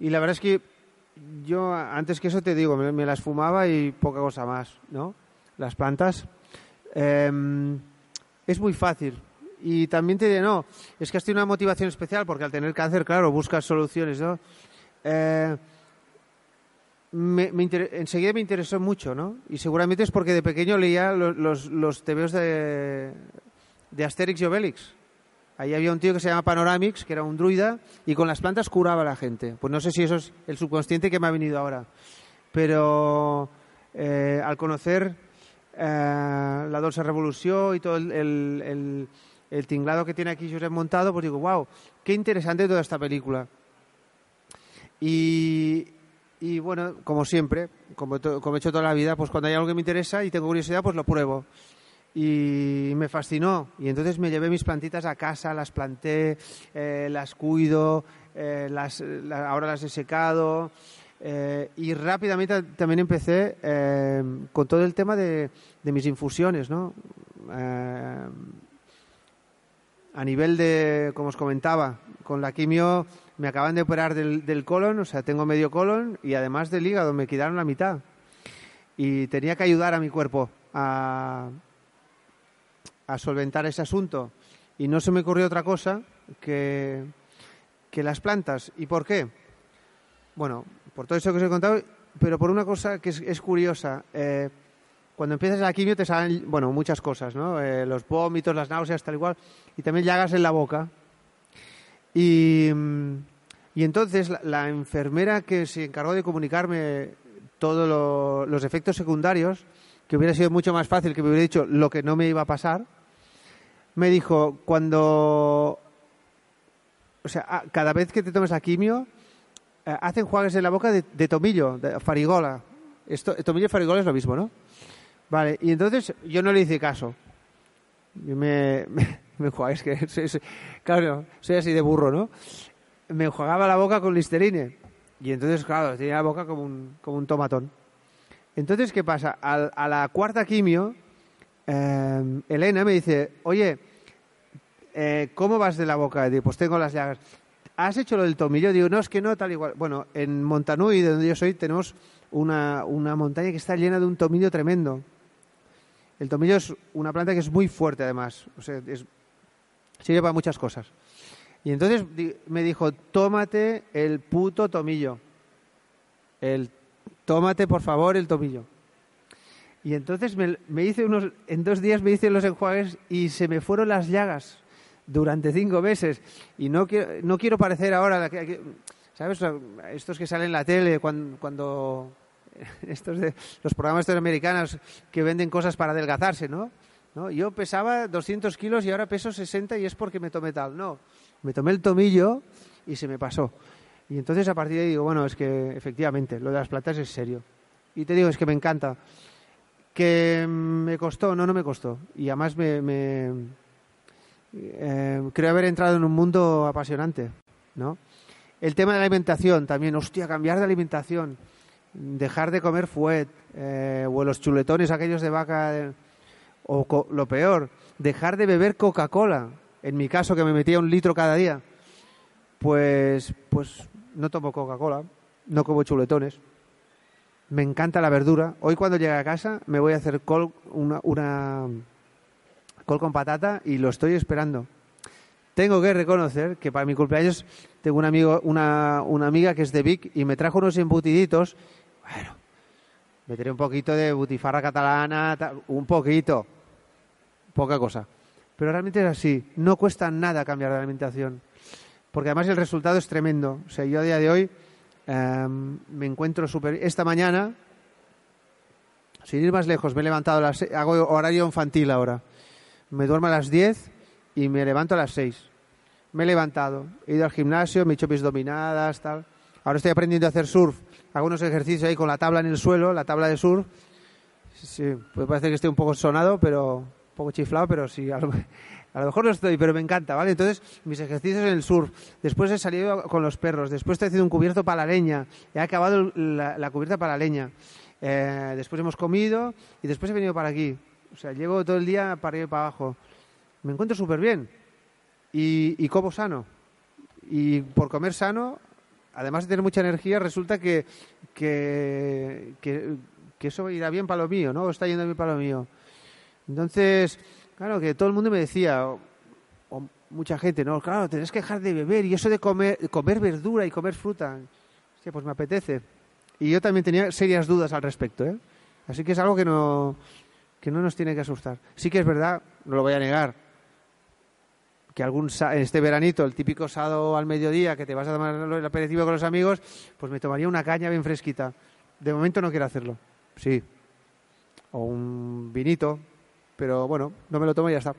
Y la verdad es que yo antes que eso te digo, me, me las fumaba y poca cosa más, ¿no? Las plantas. Em, es muy fácil. Y también te diré, no, es que has tenido una motivación especial porque al tener cáncer, claro, buscas soluciones, ¿no? Eh, me, me enseguida me interesó mucho, ¿no? Y seguramente es porque de pequeño leía los, los, los tebeos de, de Asterix y Obelix. Ahí había un tío que se llama Panoramix, que era un druida, y con las plantas curaba a la gente. Pues no sé si eso es el subconsciente que me ha venido ahora. Pero eh, al conocer eh, la Dolce Revolución y todo el tinglado que tiene aquí Josep montado, pues digo, wow, qué interesante toda esta película. Y, y bueno, como siempre, como, he hecho toda la vida, pues cuando hay algo que me interesa y tengo curiosidad, pues lo pruebo. Y me fascinó. Y entonces me llevé mis plantitas a casa, las planté, eh, las cuido, eh, las, la- ahora las he secado. eh, y rápidamente también empecé eh, con todo el tema de, de mis infusiones, ¿no? A nivel de, como os comentaba, con la quimio me acaban de operar del, del colon, o sea, tengo medio colon y además del hígado, me quitaron la mitad. Y tenía que ayudar a mi cuerpo a, solventar ese asunto. Y no se me ocurrió otra cosa que, que las plantas. ¿Y por qué? Bueno, por todo eso que os he contado, pero por una cosa que es, curiosa. Eh, cuando empiezas la quimio te salen, bueno, muchas cosas, ¿no? Eh, los vómitos, las náuseas, tal igual, y también llagas en la boca. Y, y entonces la, enfermera que se encargó de comunicarme todos lo- los efectos secundarios, que hubiera sido mucho más fácil que me hubiera dicho lo que no me iba a pasar, me dijo, cuando... O sea, cada vez que te tomes la quimio, eh, hacen juagues en la boca de, tomillo, de farigola. Esto, tomillo y farigola es lo mismo, ¿no? Vale, y entonces yo no le hice caso. Me, me, me es que soy- claro, soy así de burro, ¿no? Me enjuagaba la boca con listerine. Y entonces, claro, tenía la boca como un, como un tomatón. Entonces, ¿qué pasa? Al- a la cuarta quimio, eh, Elena me dice, oye, eh, ¿cómo vas de la boca? Digo, pues tengo las llagas. ¿Has hecho lo del tomillo? Digo, no, es que no, tal igual. Bueno, en Montanui, de donde yo soy, tenemos una, una montaña que está llena de un tomillo tremendo. El tomillo es una planta que es muy fuerte, además. O sea, es- sirve para muchas cosas. Y entonces me dijo, tómate el puto tomillo. El, tómate, por favor, el tomillo. Y entonces me, hice unos, en dos días me hice los enjuagues y se me fueron las llagas durante cinco meses. Y no quiero, no quiero parecer ahora, ¿sabes? Estos que salen en la tele cuando, cuando estos de los programas estos americanos que venden cosas para adelgazarse, ¿no? ¿No? Yo pesaba 200 kilos y ahora peso 60 y es porque me tomé tal. No, me tomé el tomillo y se me pasó. Y entonces a partir de ahí digo, bueno, es que efectivamente, lo de las plantas es serio. Y te digo, es que me encanta. Que me costó, no, no me costó. Y además me, me- eh, creo haber entrado en un mundo apasionante, ¿no? El tema de la alimentación también, hostia, cambiar de alimentación, dejar de comer fuet, eh, o los chuletones aquellos de vaca, o lo peor, dejar de beber Coca-Cola. En mi caso, que me metía un litro cada día, pues, pues no tomo Coca-Cola, no como chuletones. Me encanta la verdura. Hoy cuando llegue a casa me voy a hacer col, una, una col con patata y lo estoy esperando. Tengo que reconocer que para mi cumpleaños tengo un amigo, una, una amiga que es de Vic y me trajo unos embutiditos. Bueno, meteré un poquito de butifarra catalana, tal, un poquito, poca cosa. Pero realmente es así. No cuesta nada cambiar de alimentación. Porque además el resultado es tremendo. O sea, yo a día de hoy em, me encuentro súper... Esta mañana, sin ir más lejos, me he levantado a las... Hago horario infantil ahora. Me duermo a las 10 y me levanto a las 6. Me he levantado, he ido al gimnasio, me he hecho mis dominadas, tal. Ahora estoy aprendiendo a hacer surf. Hago unos ejercicios ahí con la tabla en el suelo, la tabla de surf. Sí, puede parecer que estoy un poco sonado, pero poco chiflado, pero sí, a lo, a lo mejor no estoy, pero me encanta, ¿vale? Entonces, mis ejercicios en el surf. Después he salido con los perros. Después estoy haciendo un cubierto para la leña. He acabado la, cubierta para la leña. Eh, después hemos comido y después he venido para aquí. O sea, llevo todo el día para arriba y para abajo. Me encuentro súper bien. Y, como sano. Y por comer sano, además de tener mucha energía, resulta que, que, que, eso irá bien para lo mío, ¿no? Está yendo bien para lo mío. Entonces, claro, que todo el mundo me decía, o, mucha gente, no, claro, tenés que dejar de beber y eso de comer, comer verdura y comer fruta. Hostia, pues me apetece. Y yo también tenía serias dudas al respecto, ¿eh? Así que es algo que no, que no nos tiene que asustar. Sí que es verdad, no lo voy a negar, que algún este veranito, el típico sábado al mediodía que te vas a tomar el aperitivo con los amigos, pues me tomaría una caña bien fresquita. De momento no quiero hacerlo. Sí. O un vinito, pero bueno, no me lo tomo y ya está.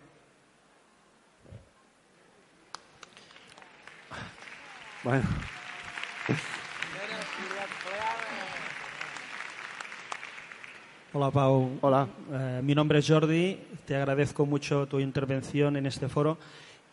Bueno. Hola Pau. Hola. Eh, mi nombre es Jordi. Te agradezco mucho tu intervención en este foro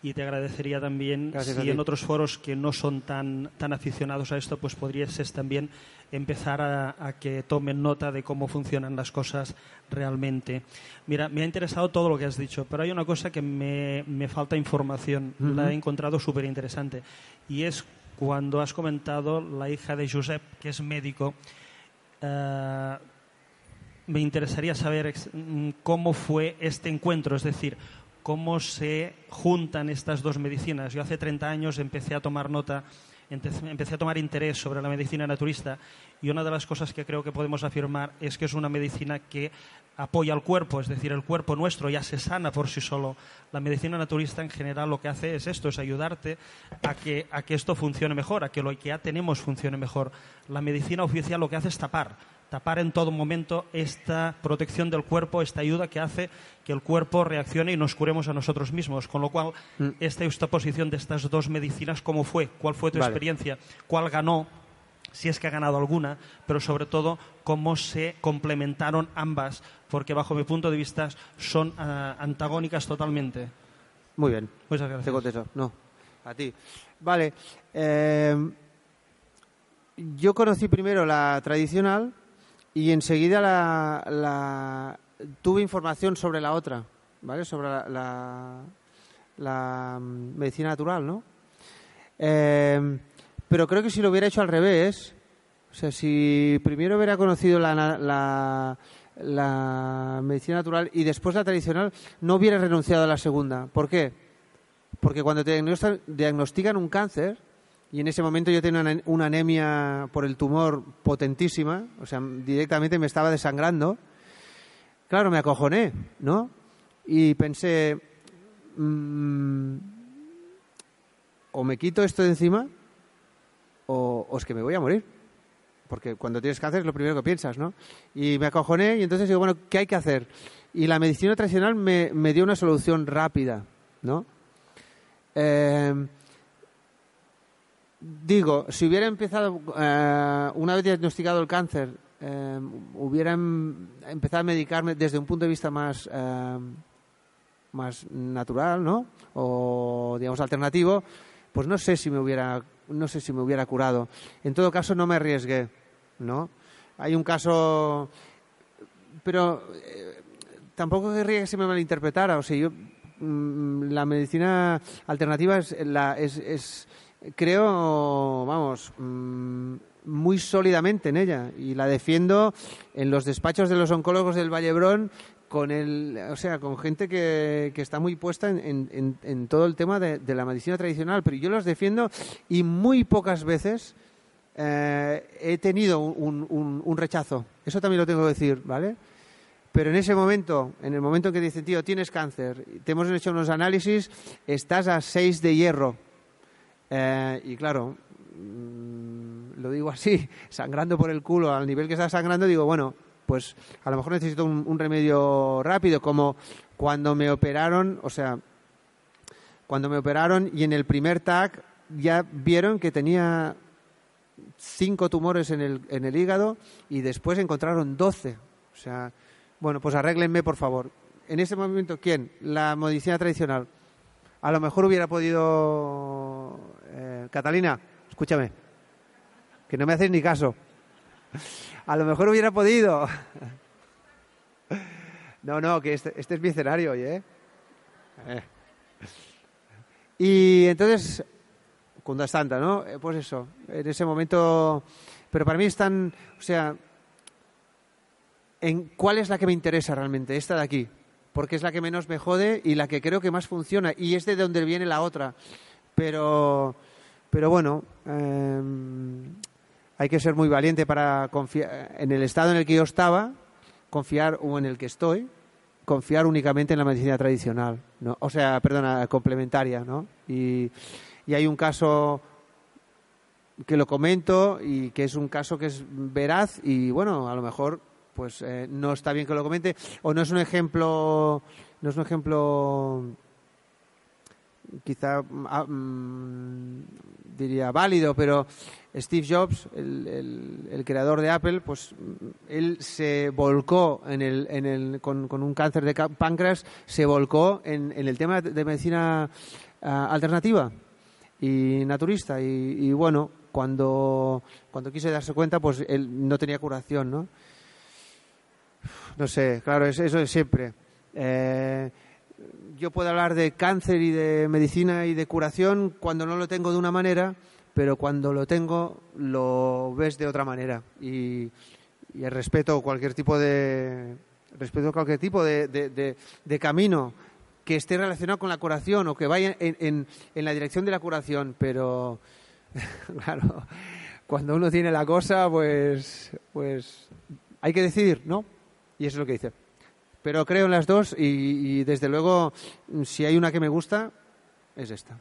y te agradecería también Gracias si en otros foros que no son tan, tan aficionados a esto, pues podrías también empezar a, a que tomen nota de cómo funcionan las cosas realmente. Mira, me ha interesado todo lo que has dicho, pero hay una cosa que me, me falta información. La he encontrado súper interesante y es cuando has comentado la hija de Josep, que es médico. eh, me interesaría saber mm, cómo fue este encuentro, es decir, cómo se juntan estas dos medicinas. Yo hace 30 años empecé a tomar nota, empecé a tomar interés sobre la medicina naturista y una de las cosas que creo que podemos afirmar es que es una medicina que apoya al cuerpo, es decir, el cuerpo nuestro ya se sana por sí solo. La medicina naturista en general lo que hace es esto, es ayudarte a que, a que esto funcione mejor, a que lo que ya tenemos funcione mejor. La medicina oficial lo que hace es tapar, tapar en todo momento esta protección del cuerpo, esta ayuda que hace que el cuerpo reaccione y nos curemos a nosotros mismos. Con lo cual, esta justaposición de estas dos medicinas, ¿cómo fue? ¿Cuál fue tu Vale. experiencia? ¿Cuál ganó? Si es que ha ganado alguna, pero sobre todo cómo se complementaron ambas, porque bajo mi punto de vista son ah, antagónicas totalmente. Muy bien. Muchas Te gracias. contesto. No. A ti. Vale. eh, yo conocí primero la tradicional y enseguida la, la- tuve información sobre la otra, ¿vale? Sobre la, la- mm, medicina natural, ¿no? Eh, pero creo que si lo hubiera hecho al revés, o sea, si primero hubiera conocido la, la, medicina natural y después la tradicional, no hubiera renunciado a la segunda. ¿Por qué? Porque cuando te diagnostican un cáncer, y en ese momento yo tenía una, anemia por el tumor potentísima, o sea, directamente me estaba desangrando, claro, me acojoné, ¿no? Y pensé, mm, o me quito esto de encima, o, o es que me voy a morir. Porque cuando tienes cáncer es lo primero que piensas, ¿no? Y me acojoné y entonces digo, bueno, ¿qué hay que hacer? Y la medicina tradicional me, me dio una solución rápida, ¿no? Eh, digo, si hubiera empezado, eh, una vez diagnosticado el cáncer, eh, hubiera em- empezado a medicarme desde un punto de vista más, eh, más natural, ¿no? O, digamos, alternativo, pues no sé si me hubiera, no sé si me hubiera curado. En todo caso, no me arriesgué, ¿no? Hay un caso, pero eh, tampoco querría que se me malinterpretara. O sea, yo mm, la medicina alternativa es la es, es creo, vamos, mm, muy sólidamente en ella y la defiendo en los despachos de los oncólogos del Vallebrón con el, o sea, con gente que, que está muy puesta en, en- todo el tema de, de la medicina tradicional, pero yo los defiendo y muy pocas veces eh, he tenido un, un- un rechazo. Eso también lo tengo que decir, ¿vale? Pero en ese momento, en el momento en que dicen, tío, tienes cáncer, te hemos hecho unos análisis, estás a 6 de hierro. Eh, y claro, mm, lo digo así, sangrando por el culo, al nivel que está sangrando, digo, bueno, pues a lo mejor necesito un, remedio rápido, como cuando me operaron, o sea, cuando me operaron y en el primer TAC ya vieron que tenía cinco tumores en el, en el hígado y después encontraron 12. O sea, bueno, pues arréglenme, por favor. En ese momento, ¿quién? La medicina tradicional. A lo mejor hubiera podido... Catalina, escúchame, que no me haces ni caso. A lo mejor hubiera podido... No, no, que este, este es mi escenario. Eh. Y entonces, Kunda Santa, ¿no? Eh, Pues eso, en ese momento. Pero para mí están. O sea. En ¿Cuál es la que me interesa realmente? Esta de aquí. Porque es la que menos me jode y la que creo que más funciona. Y es de donde viene la otra. Pero. Pero bueno. eh, hay que ser muy valiente para confiar. En el estado en el que yo estaba, confiar, o en el que estoy, confiar únicamente en la medicina tradicional, o sea, perdona, complementaria, ¿no? Y, y hay un caso que lo comento y que es un caso que es veraz y bueno, a lo mejor pues eh, no está bien que lo comente o no es un ejemplo, no es un ejemplo quizá ah, mm, diría válido, pero Steve Jobs, el, el- creador de Apple, pues mm, él se volcó en el, en el, con, con un cáncer de páncreas, se volcó en, en el tema de medicina ah, alternativa y naturista. Y, bueno, cuando, cuando quise darse cuenta, pues él no tenía curación, ¿no? No sé, claro, es- eso es siempre. Eh, yo puedo hablar de cáncer y de medicina y de curación cuando no lo tengo de una manera, pero cuando lo tengo lo ves de otra manera. Y, respeto cualquier tipo de respeto cualquier tipo de, camino que esté relacionado con la curación o que vaya en- en la dirección de la curación, pero claro, cuando uno tiene la cosa, pues, pues hay que decidir, ¿no? Y eso es lo que dice. Pero creo en las dos y, desde luego, si hay una que me gusta, es esta.